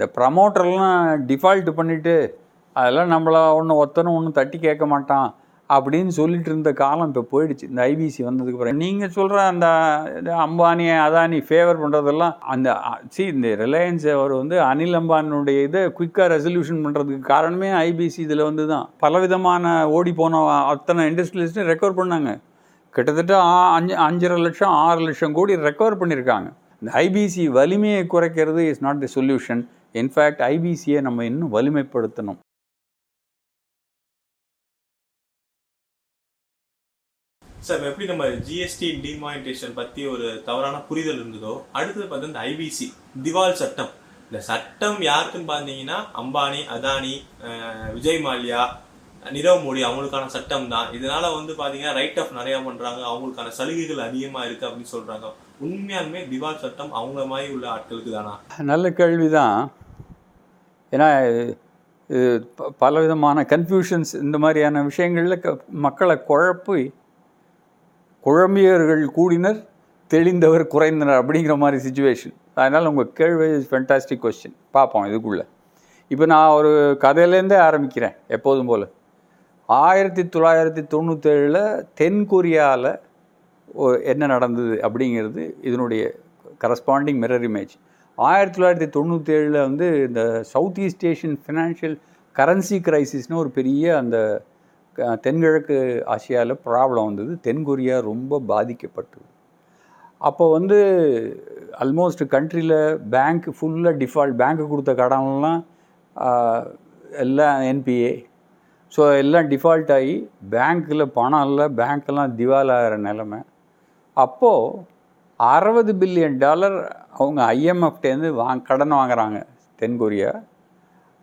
இந்த ப்ரமோட்டர்லாம் டிஃபால்ட் பண்ணிவிட்டு அதெல்லாம் நம்மளை ஒன்று ஒத்தனும் ஒன்றும் தட்டி கேட்க மாட்டான் அப்படின்னு சொல்லிட்டு இருந்த காலம் இப்போ போயிடுச்சு. இந்த ஐபிசி வந்ததுக்கு அப்புறம் நீங்கள் சொல்கிற அந்த அம்பானி அதானி ஃபேவர் பண்ணுறதெல்லாம் அந்த சி இந்த ரிலையன்ஸ் அவர் வந்து அனில் அம்பானியுடைய இதை குயிக்காக ரெசல்யூஷன் பண்ணுறதுக்கு காரணமே ஐபிசி இதில் வந்து தான் பலவிதமான ஓடி போன அத்தனை இண்டஸ்ட்ரியலிஸ்ட்டும் ரெக்கவர் பண்ணாங்க. கிட்டத்தட்ட அஞ்சு அஞ்சரை லட்சம் ஆறு லட்சம் கோடி ரெக்கவர் பண்ணியிருக்காங்க இந்த ஐபிசி வலிமையை குறைக்கிறது is not the solution in fact ஐபிசியை நம்ம இன்னும் வலிமைப்படுத்தணும். சார் எப்படி நம்ம ஜிஎஸ்டி டிமானிட்டேஷன் பத்தி ஒரு தவறான புரிதல் இருந்ததோ அடுத்தது பார்த்தா இந்த ஐபிசி திவால் சட்டம். இந்த சட்டம் யாருக்குன்னு பார்த்தீங்கன்னா அம்பானி அதானி விஜய் மால்யா நிரவ் மோடி அவங்களுக்கான சட்டம் தான். இதனால வந்து பாத்தீங்கன்னா ரைட் ஆஃப் நிறைய பண்றாங்க. அவங்களுக்கான சலுகைகள் அதிகமா இருக்கு அப்படின்னு சொல்றாங்க. உண்மையாலுமே திவால் சட்டம் அவங்க மாதிரி உள்ள ஆட்களுக்கு தானா? நல்ல கேள்வி தான் ஏன்னா இது பலவிதமான கன்ஃபியூஷன்ஸ் இந்த மாதிரியான விஷயங்களில் க மக்களை குழப்பி குழம்பியவர்கள் கூடினர் தெளிந்தவர் குறைந்தனர் அப்படிங்கிற மாதிரி சுச்சுவேஷன் அதனால் உங்கள் கேள்வி இஸ் ஃபென்டாஸ்டிக் கொஸ்டின் பார்ப்போம் இதுக்குள்ளே. இப்போ நான் ஒரு கதையிலேருந்தே ஆரம்பிக்கிறேன் எப்போதும் போல். ஆயிரத்தி தொள்ளாயிரத்தி தொண்ணூற்றேழில் தென் கொரியாவில் என்ன நடந்தது அப்படிங்கிறது இதனுடைய கரஸ்பாண்டிங் மிரர் இமேஜ் ஆயிரத்தி தொள்ளாயிரத்தி தொண்ணூற்றி ஏழில் வந்து இந்த South East Asian financial currency கிரைசிஸ்னு ஒரு பெரிய அந்த க- தென்கிழக்கு ஆசியாவில் ப்ராப்ளம் வந்தது. தென்கொரியா ரொம்ப பாதிக்கப்பட்டது. அப்போ வந்து ஆல்மோஸ்ட் கண்ட்ரியில் பேங்க் ஃபுல்லாக டிஃபால்ட் பேங்க்கு கொடுத்த கடன்லாம் எல்லாம் என்பிஏ ஸோ எல்லாம் டிஃபால்ட் ஆகி பேங்க்கில் பணம் இல்லை பேங்க்கெல்லாம் திவாலாகிற நிலமை. அப்போது அறுபது பில்லியன் டாலர் அவங்க ஐஎம்எஃப்டேருந்து வாங் கடன் வாங்குறாங்க தென்கொரியா.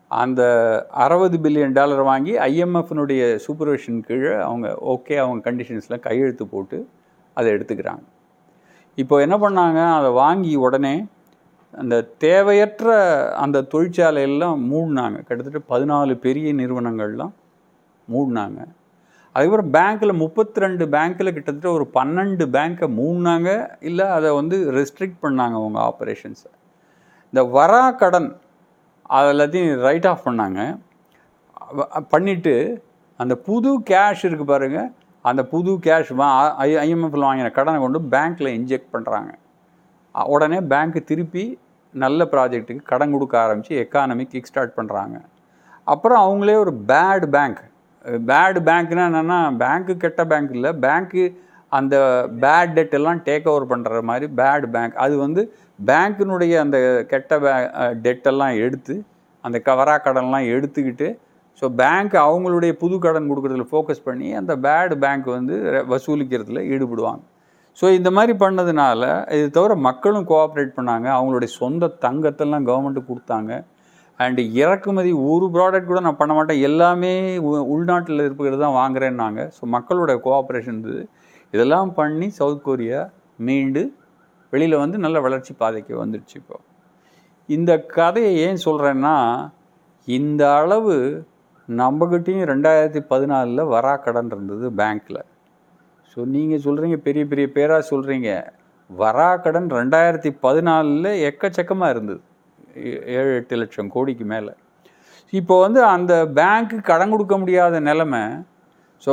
அந்த அறுபது பில்லியன் டாலர் வாங்கி ஐஎம்எஃப்னுடைய சூப்பர்விஷன் கீழே அவங்க ஓகே அவங்க கண்டிஷன்ஸில் கையெழுத்து போட்டு அதை எடுத்துக்கிறாங்க. இப்போ என்ன பண்ணாங்க? அதை வாங்கி உடனே அந்த தேவையற்ற அந்த தொழிற்சாலையெல்லாம் மூடினாங்க. கிட்டத்தட்ட பதினாலு பெரிய நிறுவனங்கள்லாம் மூடினாங்க. அதுக்கப்புறம் பேங்க்கில் முப்பத்தி ரெண்டு பேங்க்கில் கிட்டத்தட்ட ஒரு பன்னெண்டு பேங்க்கை மூணாங்க இல்லை அதை வந்து ரெஸ்ட்ரிக்ட் பண்ணாங்க அவங்க ஆப்ரேஷன்ஸை இந்த வரா கடன் அது எல்லாத்தையும் ரைட் ஆஃப் பண்ணாங்க. பண்ணிவிட்டு அந்த புது கேஷ் இருக்குது பாருங்க. அந்த புது கேஷ் ஐஎம்எஃப்ல வாங்கின கடனை கொண்டு பேங்க்கில் இன்ஜெக்ட் பண்ணுறாங்க உடனே பேங்க்கு திருப்பி நல்ல ப்ராஜெக்ட்டுக்கு கடன் கொடுக்க ஆரம்பித்து எக்கானமி கிக் ஸ்டார்ட் பண்ணுறாங்க அப்புறம் அவங்களே ஒரு பேட் பேங்க் பேடு பேங்க்னா என்னென்னா பேங்க்கு கெட்ட பேங்க் இல்லை. பேங்க்கு அந்த பேட் டெட் எல்லாம் டேக் ஓவர் பண்ணுற மாதிரி பேட் பேங்க் அது வந்து பேங்க்கினுடைய அந்த கெட்ட பே டெட்டெல்லாம் எடுத்து அந்த கவரா கடன்லாம் எடுத்துக்கிட்டு ஸோ பேங்க் அவங்களுடைய புது கடன் கொடுக்குறதுல ஃபோக்கஸ் பண்ணி அந்த பேடு பேங்க் வந்து வசூலிக்கிறதுல ஈடுபடுவாங்க. ஸோ இந்த மாதிரி பண்ணதுனால இது தவிர மக்களும் கோஆப்ரேட் பண்ணாங்க. அவங்களுடைய சொந்த தங்கத்தெல்லாம் கவர்மெண்ட்டு கொடுத்தாங்க. அண்டு இறக்குமதி ஒரு ப்ராடக்ட் கூட நான் பண்ண மாட்டேன். எல்லாமே உள்நாட்டில் இருக்கிறது தான் வாங்குறேன்னாங்க. ஸோ மக்களோட கோஆப்ரேஷன் இருந்தது. இதெல்லாம் பண்ணி சவுத் கொரியா மீண்டு வெளியில் வந்து நல்ல வளர்ச்சி பாதைக்கு வந்துடுச்சு இப்போ. இந்த கதையை ஏன் சொல்கிறேன்னா இந்த அளவு நம்மக்கிட்டேயும் ரெண்டாயிரத்தி பதினாலில் வரா கடன் இருந்தது பேங்க்கில் ஸோ நீங்கள் சொல்கிறீங்க பெரிய பெரிய பேராக சொல்கிறீங்க வரா கடன் ரெண்டாயிரத்தி பதினாலில் எக்கச்சக்கமாக இருந்தது. ஏழு எட்டு லட்சம் கோடிக்கு மேலே. இப்போ வந்து அந்த பேங்க்கு கடன் கொடுக்க முடியாத நிலமை ஸோ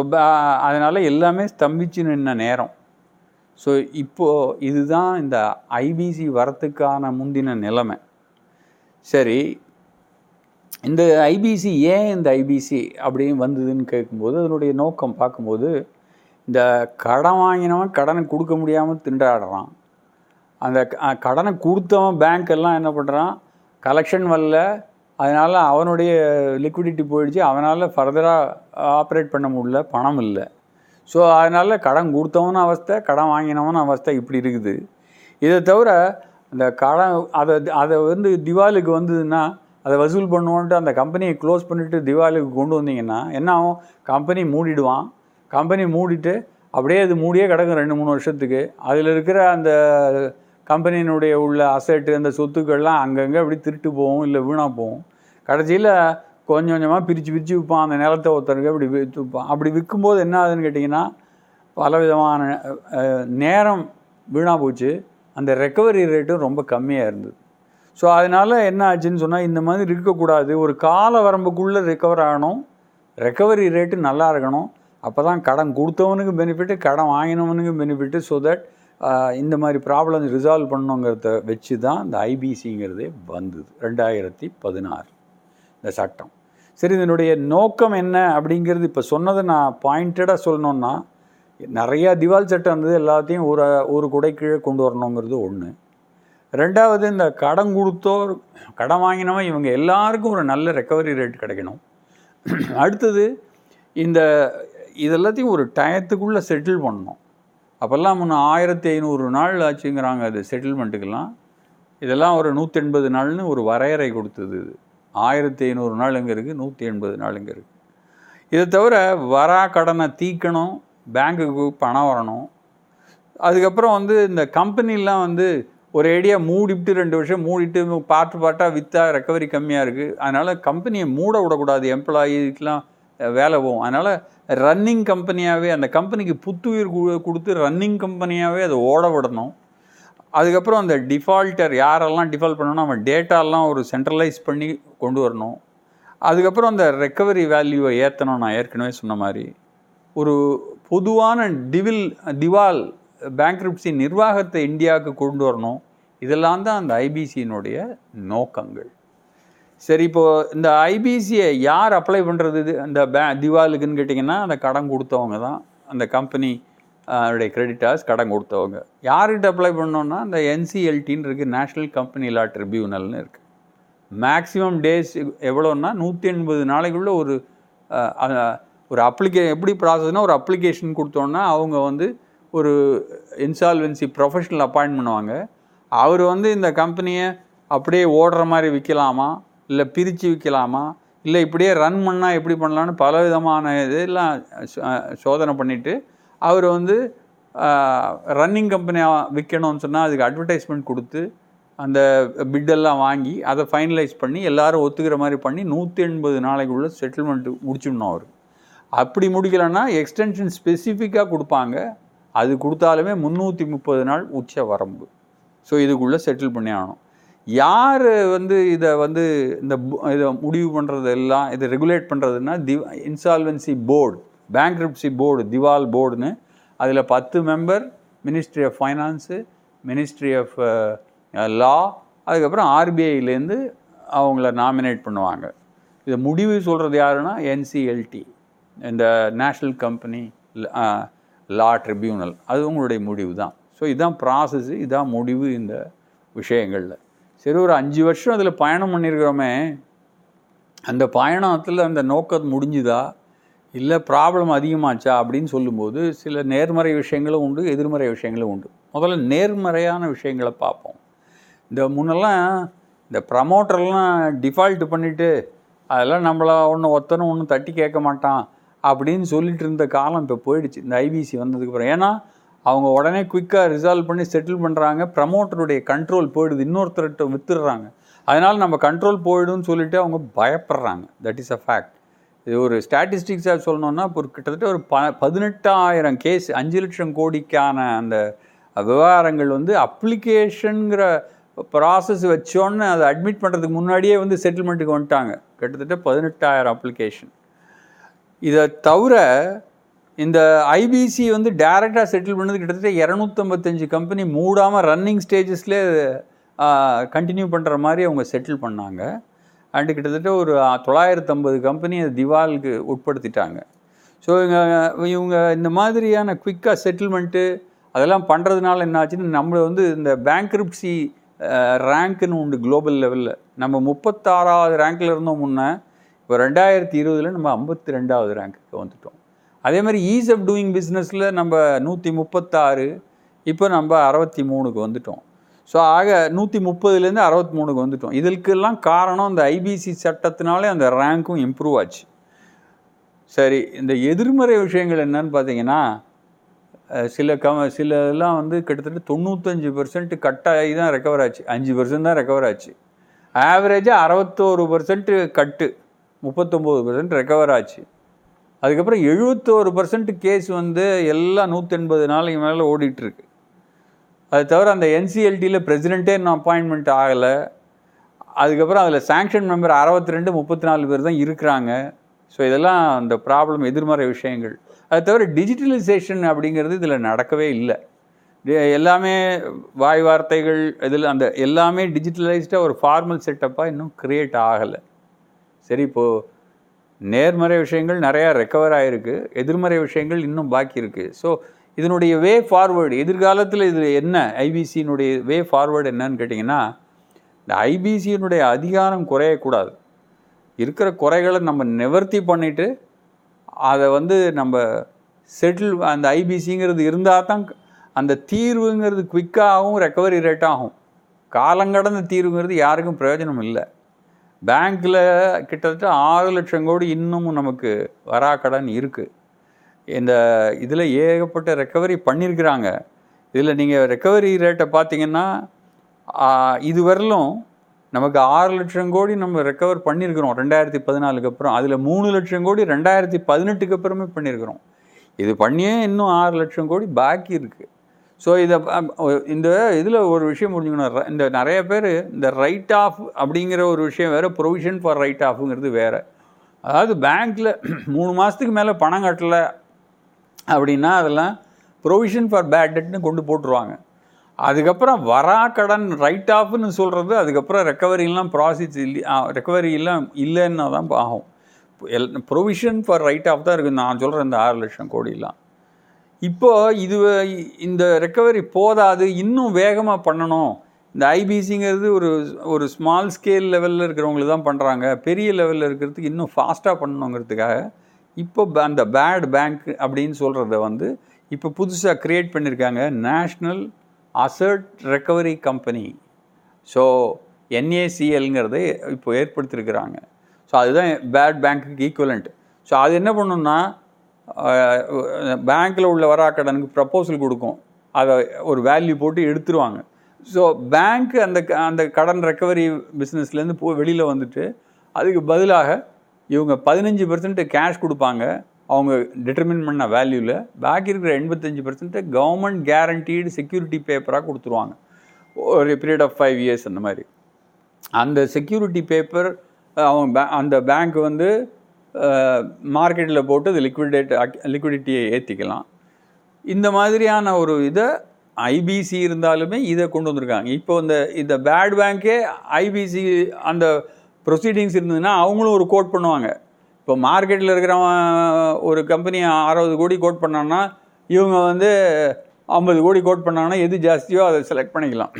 அதனால் எல்லாமே ஸ்தம்பிச்சு நின்ன நேரம். ஸோ இப்போது இதுதான் இந்த ஐபிசி வரத்துக்கான முந்தின நிலைமை. சரி இந்த ஐபிசி ஏன் இந்த ஐபிசி அப்படின்னு வந்ததுன்னு கேட்கும்போது அதனுடைய நோக்கம் பார்க்கும்போது இந்த கடன் வாங்கினவன் கடனை கொடுக்க முடியாமல் திண்டாடுறான். அந்த கடனை கொடுத்தவன் பேங்க் எல்லாம் என்ன பண்ணுறான் கலெக்ஷன் வரல. அதனால் அவனுடைய லிக்விடிட்டி போயிடுச்சு. அவனால் ஃபர்தராக ஆப்ரேட் பண்ண முடியல. பணம் இல்லை. ஸோ அதனால் கடன் கொடுத்தவனும் அவஸ்தை கடன் வாங்கினவனும் அவஸ்தை இப்படி இருக்குது. இதை தவிர அந்த கடன் அதை அதை வந்து திவாலுக்கு வந்ததுன்னா அதை வசூல் பண்ணுவோன்ட்டு அந்த கம்பெனியை க்ளோஸ் பண்ணிவிட்டு திவாலுக்கு கொண்டு வந்தீங்கன்னா என்ன ஆகும்? கம்பெனி மூடிடுவான். கம்பெனி மூடிட்டு அப்படியே அது மூடியே கிடக்கும் ரெண்டு மூணு வருஷத்துக்கு. அதில் இருக்கிற அந்த கம்பெனியினுடைய உள்ள அசெட்டு அந்த சொத்துக்கள்லாம் அங்கங்கே அப்படி திருட்டு போகும் இல்லை வீணாக போகும் கடைசியில் கொஞ்சம் கொஞ்சமாக பிரித்து பிரித்து விற்பான். அந்த நிலத்தை ஒருத்தருக்கு அப்படி விற்று விற்பான். அப்படி விற்கும்போது என்ன ஆகுதுன்னு கேட்டிங்கன்னா பலவிதமான நேரம் வீணாக போச்சு. அந்த ரெக்கவரி ரேட்டும் ரொம்ப கம்மியாக இருந்தது. ஸோ அதனால் என்ன ஆச்சுன்னு சொன்னால் இந்த மாதிரி இருக்கக்கூடாது. ஒரு கால வரம்புக்குள்ளே ரெக்கவர் ஆகணும். ரெக்கவரி ரேட்டு நல்லா இருக்கணும். அப்போ தான் கடன் கொடுத்தவனுக்கு பெனிஃபிட்டு கடன் வாங்கினவனுக்கு பெனிஃபிட்டு ஸோ தட் இந்த மாதிரி ப்ராப்ளம் ரிசால்வ் பண்ணணுங்கிறத வச்சு தான் இந்த ஐபிசிங்கிறதே வந்தது. ரெண்டாயிரத்தி பதினாறு. இந்த சட்டம். சரி இதனுடைய நோக்கம் என்ன அப்படிங்கிறது இப்போ சொன்னதை நான் பாயிண்டடாக சொல்லணுன்னா நிறையா திவால் சட்டம் இருந்தது எல்லாத்தையும் ஒரு ஒரு குடை கீழே கொண்டு வரணுங்கிறது ஒன்று ரெண்டாவது இந்த கடன் கொடுத்தோர் கடன் வாங்கினவன் இவங்க எல்லாருக்கும் ஒரு நல்ல ரெக்கவரி ரேட் கிடைக்கணும். அடுத்தது இந்த இதெல்லாத்தையும் ஒரு டயத்துக்குள்ளே செட்டில் பண்ணணும். அப்போல்லாம் முன்ன ஆயிரத்தி ஐநூறு நாள் ஆச்சுங்கிறாங்க அது செட்டில்மெண்ட்டுக்கெல்லாம் இதெல்லாம் ஒரு நூற்றி எண்பது நாள்னு ஒரு வரையறை கொடுத்தது இது. ஆயிரத்தி ஐநூறு நாள் இங்கே இருக்குது நூற்றி எண்பது நாள் இங்கே இருக்குது இதை தவிர வரா கடனை தீக்கணும் பேங்க்குக்கு பணம் வரணும். அதுக்கப்புறம் வந்து இந்த கம்பெனிலாம் வந்து ஒரு ஐடியா மூடிட்டு ரெண்டு வருஷம் மூடிட்டு பாட்டு பாட்டாக விற்றா ரெக்கவரி கம்மியாக இருக்குது அதனால் கம்பெனியை மூட விடக்கூடாது. எம்ப்ளாயிக்கெலாம் வேலை போகும். அதனால் ரன்னிங் கம்பெனியாகவே அந்த கம்பெனிக்கு புத்துயிர் கு- கொடுத்து ரன்னிங் கம்பெனியாகவே அதை ஓட விடணும். அதுக்கப்புறம் அந்த டிஃபால்ட்டர் யாரெல்லாம் டிஃபால்ட் பண்ணணும் அவன் டேட்டாலாம் ஒரு சென்ட்ரலைஸ் பண்ணி கொண்டு வரணும். அதுக்கப்புறம் அந்த ரெக்கவரி வேல்யூவை ஏற்றணும் நான் ஏற்கனவே சொன்ன மாதிரி. ஒரு பொதுவான டிவில் திவால் பேங்க்ரிப்சி நிர்வாகத்தை இந்தியாவுக்கு கொண்டு வரணும். இதெல்லாம் தான் அந்த ஐபிசியினுடைய நோக்கங்கள். சரி இப்போது இந்த ஐபிசியை யார் அப்ளை பண்ணுறது இது அந்த பே திவாலுக்குன்னு கேட்டிங்கன்னா அந்த கடன் கொடுத்தவங்க தான். அந்த கம்பெனி உடைய கிரெடிட்டார்ஸ் கடன் கொடுத்தவங்க. யார்கிட்ட அப்ளை பண்ணோன்னா அந்த என்சிஎல்டின்னு இருக்குது நேஷ்னல் கம்பெனி லா ட்ரிபியூனல்னு இருக்குது மேக்ஸிமம் டேஸ் எவ்வளோன்னா நூற்றி எண்பது நாளைக்குள்ளே ஒரு ஒரு அப்ளிகே எப்படி ப்ராசஸ்னால் ஒரு அப்ளிகேஷன் கொடுத்தோன்னா அவங்க வந்து ஒரு இன்சால்வென்சி ப்ரொஃபஷனல் அப்பாயின்ட் பண்ணுவாங்க. அவர் வந்து இந்த கம்பெனியை அப்படியே ஓடுற மாதிரி விற்கலாமா இல்லை பிரித்து விற்கலாமா இல்லை இப்படியே ரன் பண்ணால் எப்படி பண்ணலான்னு பல விதமான இதெல்லாம் சோதனை பண்ணிவிட்டு அவர் வந்து ரன்னிங் கம்பெனியாக விற்கணும்னு சொன்னால் அதுக்கு அட்வர்டைஸ்மெண்ட் கொடுத்து அந்த பிட்டெல்லாம் வாங்கி அதை ஃபைனலைஸ் பண்ணி எல்லாரும் ஒத்துக்கிற மாதிரி பண்ணி நூற்றி எண்பது நாளைக்குள்ள செட்டில்மெண்ட் முடிச்சிடணும் அவர். அப்படி முடிக்கலைன்னா எக்ஸ்டென்ஷன் ஸ்பெசிஃபிக்காக கொடுப்பாங்க. அது கொடுத்தாலுமே முந்நூற்றி முப்பது நாள் உச்ச வரம்பு. ஸோ இதுக்குள்ளே செட்டில் பண்ணி ஆகணும். யார் வந்து இதை வந்து இந்த இதை முடிவு பண்ணுறது எல்லாம் இதை ரெகுலேட் பண்ணுறதுன்னா the insolvency board bankruptcy board திவால் போர்டுன்னு. அதில் பத்து member ministry of finance ministry of law அதுக்கப்புறம் ஆர்பிஐலேருந்து அவங்கள நாமினேட் பண்ணுவாங்க. இதை முடிவு சொல்கிறது யாருன்னா என்சிஎல்டி இந்த நேஷ்னல் கம்பெனி லா ட்ரிபியூனல் அது உங்களுடைய முடிவு தான் ஸோ இதுதான் ப்ராசஸ்ஸு இதுதான் முடிவு இந்த விஷயங்களில். சரி ஒரு அஞ்சு வருஷம் அதில் பயணம் பண்ணியிருக்கிறோமே அந்த பயணத்தில் அந்த நோக்கம் முடிஞ்சுதா? இல்லை ப்ராப்ளம் அதிகமாச்சா? அப்படின்னு சொல்லும்போது சில நேர்மறை விஷயங்களும் உண்டு எதிர்மறை விஷயங்களும் உண்டு. முதல்ல நேர்மறையான விஷயங்களை பார்ப்போம். இந்த முன்னெல்லாம் இந்த ப்ரமோட்டர்லாம் டிஃபால்ட் பண்ணிவிட்டு அதெல்லாம் நம்மளை ஒன்று ஒத்தனும் ஒன்றும் தட்டி கேட்க மாட்டான் அப்படின்னு சொல்லிட்டு இருந்த காலம் இப்போ போயிடுச்சு. இந்த ஐபிசி வந்ததுக்கப்புறம் ஏன்னா அவங்க உடனே குயிக்காக ரிசால்வ் பண்ணி செட்டில் பண்ணுறாங்க ப்ரமோட்டருடைய கண்ட்ரோல் போயிடுது. இன்னொருத்தர்கிட்ட வித்துடுறாங்க. அதனால் நம்ம கண்ட்ரோல் போயிடும்னு சொல்லிட்டு அவங்க பயப்படுறாங்க. தட் இஸ் அ ஃபேக்ட் இது ஒரு ஸ்டாட்டிஸ்டிக்ஸாக சொல்லணும்னா இப்போ ஒரு கிட்டத்தட்ட ஒரு ப பதினெட்டாயிரம் கேஸ் அஞ்சு லட்சம் கோடிக்கான அந்த விவகாரங்கள் வந்து அப்ளிகேஷனுங்கிற ப்ராசஸ் வச்சோன்னு அதை அட்மிட் பண்ணுறதுக்கு முன்னாடியே வந்து செட்டில்மெண்ட்டுக்கு வந்துட்டாங்க. கிட்டத்தட்ட பதினெட்டாயிரம் அப்ளிகேஷன் இதை தவிர இந்த ஐபிசி வந்து டேரெக்டாக செட்டில் பண்ணது கிட்டத்தட்ட இரநூத்தம்பத்தஞ்சு கம்பெனி மூடாமல் ரன்னிங் ஸ்டேஜஸ்லேயே கண்டினியூ பண்ணுற மாதிரி அவங்க செட்டில் பண்ணாங்க. அண்டு கிட்டத்தட்ட ஒரு தொள்ளாயிரத்தம்பது கம்பெனி அது திவாலுக்கு உட்படுத்திட்டாங்க. ஸோ இவங்க இவங்க இந்த மாதிரியான குயிக்காக செட்டில்மெண்ட்டு அதெல்லாம் பண்ணுறதுனால என்ன ஆச்சுன்னு நம்மளை வந்து இந்த பேங்க்ரிப்சி ரேங்க்குன்னு உண்டு குளோபல் லெவலில் நம்ம முப்பத்தாறாவது ரேங்க்கில் இருந்தோம் முன்னே இப்போ ரெண்டாயிரத்தி இருபதில் நம்ம ஐம்பத்தி ரெண்டாவது ரேங்க்குக்கு வந்துட்டோம். அதே மாதிரி ஈஸ் ஆஃப் டூயிங் பிஸ்னஸில் நம்ம நூற்றி முப்பத்தாறு இப்போ நம்ம அறுபத்தி மூணுக்கு வந்துட்டோம். ஸோ ஆக நூற்றி முப்பதுலேருந்து அறுபத்தி மூணுக்கு வந்துட்டோம். இதற்கெல்லாம் காரணம் இந்த ஐபிசி சட்டத்தினாலே அந்த ரேங்க்கும் இம்ப்ரூவ் ஆச்சு. சரி இந்த எதிர்மறை விஷயங்கள் என்னன்னு பார்த்தீங்கன்னா சில க சிலதெல்லாம் வந்து கிட்டத்தட்ட தொண்ணூத்தஞ்சு பெர்சன்ட் கட்டாகி தான் ரெக்கவர் ஆச்சு. அஞ்சு பர்சன்ட் தான் ரெக்கவர் ஆச்சு. ஆவரேஜாக அறுபத்தோரு பர்சன்ட் கட்டு. முப்பத்தொம்போது பர்சன்ட் ரெக்கவர் ஆச்சு. அதுக்கப்புறம் எழுபத்தோரு பர்சன்ட் கேஸ் வந்து எல்லாம் நூற்றி எண்பது நாளைக்கு மேலே ஓடிட்டுருக்கு. அது தவிர அந்த என்சிஎல்டியில் பிரசிடெண்ட்டே இன்னும் அப்பாயின்மெண்ட் ஆகலை. அதுக்கப்புறம் அதில் சாங்ஷன் மெம்பர் அறுபத்தி ரெண்டு முப்பத்தி நாலு பேர் தான் இருக்கிறாங்க. ஸோ இதெல்லாம் அந்த ப்ராப்ளம் எதிர்மறை விஷயங்கள். அது தவிர டிஜிட்டலைசேஷன் அப்படிங்கிறது இதில் நடக்கவே இல்லை. எல்லாமே வாய் வார்த்தைகள் இதில் அந்த எல்லாமே டிஜிட்டலைஸ்டாக ஒரு ஃபார்மல் செட்டப்பாக இன்னும் க்ரியேட் ஆகலை. சரி இப்போது நேர்மறை விஷயங்கள் நிறையா ரெக்கவர் ஆகிருக்கு எதிர்மறை விஷயங்கள் இன்னும் பாக்கி இருக்குது ஸோ இதனுடைய வே ஃபார்வேர்டு எதிர்காலத்தில் இது என்ன ஐபிசியினுடைய வே ஃபார்வேர்டு என்னன்னு கேட்டிங்கன்னா இந்த ஐபிசியினுடைய அதிகாரம் குறையக்கூடாது. இருக்கிற குறைகளை நம்ம நிவர்த்தி பண்ணிவிட்டு அதை வந்து நம்ம செட்டில் அந்த ஐபிசிங்கிறது இருந்தால் தான் அந்த தீர்வுங்கிறது குவிக்காகவும் ரெக்கவரி ரேட்டாகும் காலங்கடந்த தீர்வுங்கிறது யாருக்கும் பிரயோஜனம் இல்லை. பேங்க்கில் கிட்டத்தட்ட ஆறு லட்சம் கோடி இன்னமும் நமக்கு வராக்கடன் இருக்குது இந்த இதில் ஏகப்பட்ட ரெக்கவரி பண்ணியிருக்கிறாங்க இதில் நீங்கள் ரெக்கவரி ரேட்டை பார்த்தீங்கன்னா இது வரலும் நமக்கு ஆறு லட்சம் கோடி நம்ம ரெக்கவர் பண்ணியிருக்கிறோம் ரெண்டாயிரத்தி பதினாலுக்கு அப்புறம். அதில் மூணு லட்சம் கோடி ரெண்டாயிரத்தி பதினெட்டுக்கு அப்புறமே பண்ணியிருக்கிறோம் இது பண்ணியே இன்னும் ஆறு லட்சம் கோடி பாக்கி இருக்குது ஸோ இதை இந்த இதில் ஒரு விஷயம் புரிஞ்சுக்கணும். இந்த நிறைய பேர் இந்த ரைட் ஆஃப் அப்படிங்கிற ஒரு விஷயம் வேறு ப்ரொவிஷன் ஃபார் ரைட் ஆஃபுங்கிறது வேறு. அதாவது பேங்க்கில் மூணு மாதத்துக்கு மேலே பணம் கட்டலை அப்படின்னா அதெல்லாம் ப்ரொவிஷன் ஃபார் பேட் டெட்னு கொண்டு போட்டுருவாங்க. அதுக்கப்புறம் வரா கடன் ரைட் ஆஃப்னு சொல்கிறது அதுக்கப்புறம் ரெக்கவரிலாம் ப்ராசஸ் இல்லை ரெக்கவரிலாம் இல்லைன்னா தான் ஆகும். எல் ப்ரொவிஷன் ஃபார் ரைட் ஆஃப் தான் இருக்குது நான் சொல்கிறேன் இந்த ஆறு லட்சம் கோடிலாம் இப்போ இது இந்த ரெக்கவரி போதாது இன்னும் வேகமாக பண்ணணும். இந்த ஐபிசிங்கிறது ஒரு ஒரு ஸ்மால் ஸ்கேல் லெவலில் இருக்கிறவங்களுக்கு தான் பண்ணுறாங்க பெரிய லெவலில் இருக்கிறதுக்கு இன்னும் ஃபாஸ்ட்டாக பண்ணணுங்கிறதுக்காக இப்போ அந்த பேட் பேங்க் அப்படின்னு சொல்கிறத வந்து இப்போ புதுசாக க்ரியேட் பண்ணியிருக்காங்க National Asset Recovery Company so என்ஏசிஎல்ங்கிறத இப்போ ஏற்படுத்தியிருக்கிறாங்க ஸோ அதுதான் பேட் பேங்க்குக்கு ஈக்குவலண்ட் ஸோ அது என்ன பண்ணுன்னா பேங்க்கில் உள்ள வராக்கடனுக்கு ப்ரப்போசல் கொடுக்கும். அதை ஒரு வேல்யூ போட்டு எடுத்துருவாங்க. ஸோ பேங்க்கு அந்த அந்த கடன் ரெக்கவரி பிஸ்னஸ்லேருந்து போ வெளியில் வந்துட்டு அதுக்கு பதிலாக இவங்க பதினஞ்சு பர்சன்ட் கேஷ் கொடுப்பாங்க. அவங்க டிட்டர்மின் பண்ண வேல்யூவில் பாக்கி இருக்கிற எண்பத்தஞ்சு பர்சன்ட்டு கவர்மெண்ட் கேரண்டீடு செக்யூரிட்டி பேப்பராக கொடுத்துருவாங்க. ஒரு பீரியட் ஆஃப் ஃபைவ் இயர்ஸ் அந்த மாதிரி. அந்த செக்யூரிட்டி பேப்பர் அவங்க பே அந்த பேங்க் வந்து மார்க்கெட்டில் போட்டு அது லிக்விடேட் லிக்விடிட்டியை ஏற்றிக்கலாம் இந்த மாதிரியான ஒரு இதை ஐபிசி இருந்தாலுமே இதை கொண்டு வந்திருக்காங்க. இப்போ இந்த இந்த பேட் பேங்க்கே ஐபிசி அந்த ப்ரொசீடிங்ஸ் இருந்ததுன்னா அவங்களும் ஒரு கோட் பண்ணுவாங்க. இப்போ மார்க்கெட்டில் இருக்கிறவன் ஒரு கம்பெனி அறுபது கோடி கோட் பண்ணான்னா இவங்க வந்து ஐம்பது கோடி கோட் பண்ணாங்கன்னா எது ஜாஸ்தியோ அதை செலக்ட் பண்ணிக்கலாம்.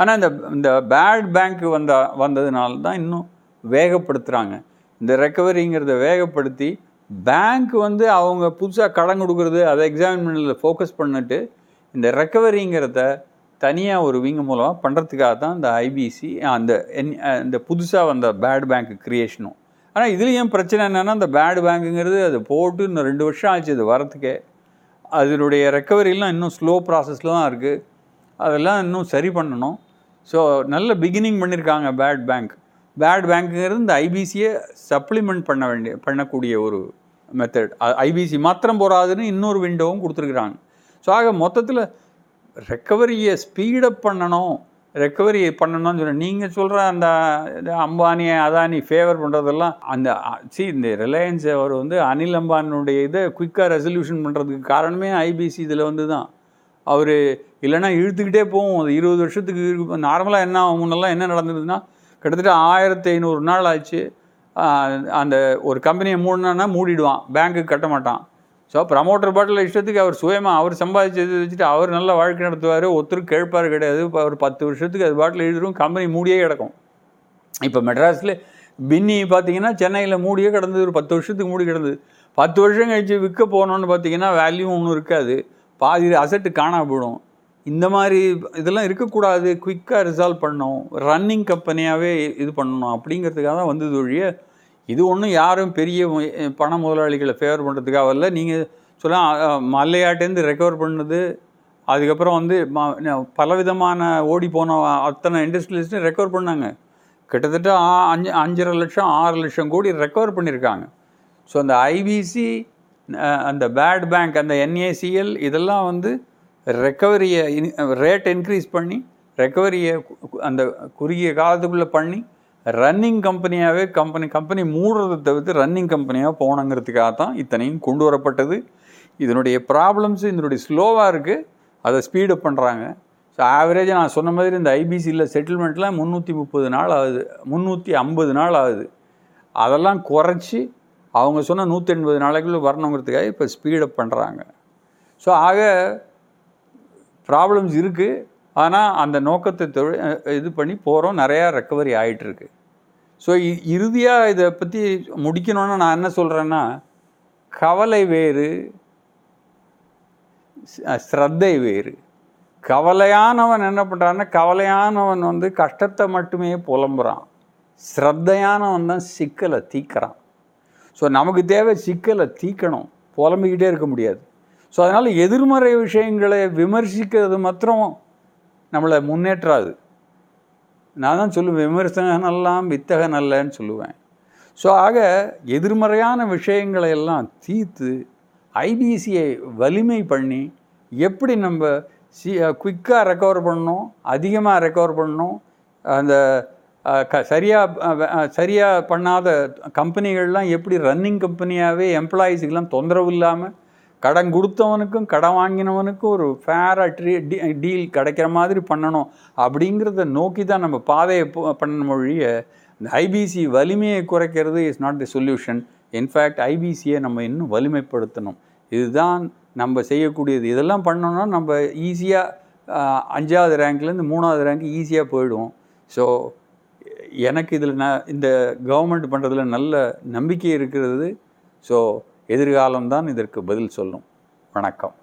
ஆனால் இந்த இந்த பேட் பேங்க் வந்த வந்ததுனால தான் இன்னும் வேகப்படுத்துகிறாங்க இந்த ரெக்கவரிங்கிறத வேகப்படுத்தி பேங்க் வந்து அவங்க புதுசாக கடன் கொடுக்குறது அதை எக்ஸாமினில் ஃபோக்கஸ் பண்ணிட்டு இந்த ரெக்கவரிங்கிறத தனியாக ஒரு விங்க மூலமாக பண்ணுறதுக்காக தான் இந்த ஐபிசி அந்த என் இந்த புதுசாக வந்த பேட் பேங்க் க்ரியேஷனும் ஆனால் இதுலேயும் பிரச்சனை என்னென்னா இந்த பேட் பேங்க்குங்கிறது அது போட்டு இன்னும் ரெண்டு வருஷம் ஆச்சு அது வரத்துக்கே அதனுடைய ரெக்கவரிலாம் இன்னும் ஸ்லோ ப்ராசஸில் தான் இருக்குது அதெல்லாம் இன்னும் சரி பண்ணணும். ஸோ நல்ல பிகினிங் பண்ணியிருக்காங்க பேட் பேங்க் பேட் பேங்க்குங்கிறது இந்த ஐபிசியை சப்ளிமெண்ட் பண்ண வேண்டிய பண்ணக்கூடிய ஒரு மெத்தட் ஐபிசி மாத்திரம் போகாதுன்னு இன்னொரு விண்டோவும் கொடுத்துருக்குறாங்க. ஸோ ஆக மொத்தத்தில் ரெக்கவரியை ஸ்பீடப் பண்ணணும். ரெக்கவரி பண்ணணும்னு சொல்லி நீங்கள் சொல்கிற அந்த அம்பானி அதானி ஃபேவர் பண்ணுறதெல்லாம் அந்த சி இந்த ரிலையன்ஸ் அவர் வந்து அனில் அம்பானுடைய இதை குயிக்காக ரெசல்யூஷன் பண்ணுறதுக்கு காரணமே ஐபிசி இதில் வந்து தான் அவர் இல்லைன்னா இழுத்துக்கிட்டே போவோம். அது இருபது வருஷத்துக்கு நார்மலாக என்ன முன்னெல்லாம் என்ன நடந்ததுன்னா கிட்டத்தட்ட ஆயிரத்தி ஐநூறு நாள் ஆச்சு அந்த ஒரு கம்பெனியை மூடினா மூடிடுவான். பேங்க்குக்கு கட்ட மாட்டான். ஸோ ப்ரமோட்டர் பாட்டில் இஷ்டத்துக்கு அவர் சுயமாக அவர் சம்பாதிச்சது வச்சுட்டு அவர் நல்ல வாழ்க்கை நடத்துவார். ஒருத்தருக்கு கேட்பார் கிடையாது. இப்போ ஒரு பத்து வருஷத்துக்கு அது பாட்டில் எழுதிரும் கம்பெனி மூடியே கிடக்கும். இப்போ மெட்ராஸில் பின்னி பார்த்தீங்கன்னா சென்னையில் மூடியே கிடந்தது. ஒரு பத்து வருஷத்துக்கு மூடி கிடந்தது. பத்து வருஷம் கழிச்சு விற்க போனோன்னு பார்த்தீங்கன்னா வேல்யூ ஒன்றும் இருக்காது. பாதி அசட்டு காணா போயிடும். இந்த மாதிரி இதெல்லாம் இருக்கக்கூடாது குயிக்காக ரிசால்வ் பண்ணணும். ரன்னிங் கம்பெனியாகவே இது பண்ணணும் அப்படிங்கிறதுக்காக தான் வந்தது ஒழிய இது ஒன்றும் யாரும் பெரிய பண முதலாளிகளை ஃபேவர் பண்ணுறதுக்காக இல்லை நீங்கள் சொல்ல மல்லையாட்டேருந்து ரெக்கவர் பண்ணது அதுக்கப்புறம் வந்து பலவிதமான ஓடி போன அத்தனை இண்டஸ்ட்ரியலிஸ்ட்டும் ரெக்கவர் பண்ணாங்க. கிட்டத்தட்ட அஞ்சு அஞ்சரை லட்சம் ஆறு லட்சம் கோடி ரெக்கவர் பண்ணியிருக்காங்க ஸோ அந்த ஐபிசி அந்த பேட் பேங்க் அந்த என்ஏசிஎல் இதெல்லாம் வந்து ரெக்கவரியை ரேட் இன்க்ரீஸ் பண்ணி ரெக்கவரியை அந்த குறுகிய காலத்துக்குள்ளே பண்ணி ரன்னிங் கம்பெனியாகவே கம்பெனி கம்பெனி மூடுறதை தவிர்த்து ரன்னிங் கம்பெனியாக போகணுங்கிறதுக்காக தான் இத்தனையும் கொண்டு வரப்பட்டது. இதனுடைய ப்ராப்ளம்ஸ் இதனுடைய ஸ்லோவாக இருக்குது அதை ஸ்பீடப் பண்ணுறாங்க ஸோ ஆவரேஜாக நான் சொன்ன மாதிரி இந்த ஐபிசியில் செட்டில்மெண்ட்லாம் முந்நூற்றி முப்பது நாள் ஆகுது. முந்நூற்றி ஐம்பது நாள் ஆகுது. அதெல்லாம் குறைச்சி அவங்க சொன்ன நூற்றி எண்பது நாளைக்குள்ளே வரணுங்கிறதுக்காக இப்போ ஸ்பீடப் பண்ணுறாங்க ஸோ ஆக ப்ராப்ளம்ஸ் இருக்குது ஆனால் அந்த நோக்கத்தை தொழி இது பண்ணி போகிறோம் நிறையா ரெக்கவரி ஆகிட்டுருக்கு ஸோ இறுதியாக இதை பற்றி முடிக்கணும்னு நான் என்ன சொல்கிறேன்னா கவலை வேறு ஸ்ரத்தை வேறு. கவலையானவன் என்ன பண்ணுறான்னா கவலையானவன் வந்து கஷ்டத்தை மட்டுமே புலம்புறான். ஸ்ரத்தையானவன் தான் சிக்கலை தீக்கிறான் ஸோ நமக்கு தேவை சிக்கலை தீக்கணும் புலம்பிக்கிட்டே இருக்க முடியாது. ஸோ அதனால் எதிர்மறை விஷயங்களை விமர்சிக்கிறது மாத்திரம் நம்மளை முன்னேற்றாது. நான் தான் சொல்லுவேன் விமர்சனகனெல்லாம் வித்தகன் அல்லன்னு சொல்லுவேன். ஸோ ஆக எதிர்மறையான விஷயங்களை எல்லாம் தீர்த்து ஐபிசியை வலிமை பண்ணி எப்படி நம்ம சி குயிக்காக ரெக்கவர் பண்ணணும் அதிகமாக ரெக்கவர் பண்ணணும் அந்த க சரியாக சரியாக பண்ணாத கம்பெனிகள்லாம் எப்படி ரன்னிங் கம்பெனியாகவே எம்ப்ளாயீஸுக்கெல்லாம் தொந்தரவு இல்லாமல் கடன் கொடுத்தவனுக்கும் கடன் வாங்கினவனுக்கும் ஒரு ஃபேராக ட்ரீ டீல் கிடைக்கிற மாதிரி பண்ணணும் அப்படிங்கிறத நோக்கி தான் நம்ம பாதையை பண்ணணும் மொழிய இந்த ஐபிசி வலிமையை குறைக்கிறது is not the solution in fact ஐபிசியை நம்ம இன்னும் வலிமைப்படுத்தணும். இதுதான் நம்ம செய்யக்கூடியது. இதெல்லாம் பண்ணோம்னா நம்ம ஈஸியாக அஞ்சாவது ரேங்க்லேருந்து மூணாவது ரேங்க் ஈஸியாக போயிடுவோம். ஸோ எனக்கு இதில் நான் இந்த கவர்மெண்ட் பண்ணுறதுல நல்ல நம்பிக்கை இருக்கிறது. ஸோ எதிர்காலம்தான் இதற்கு பதில் சொல்லும். வணக்கம்.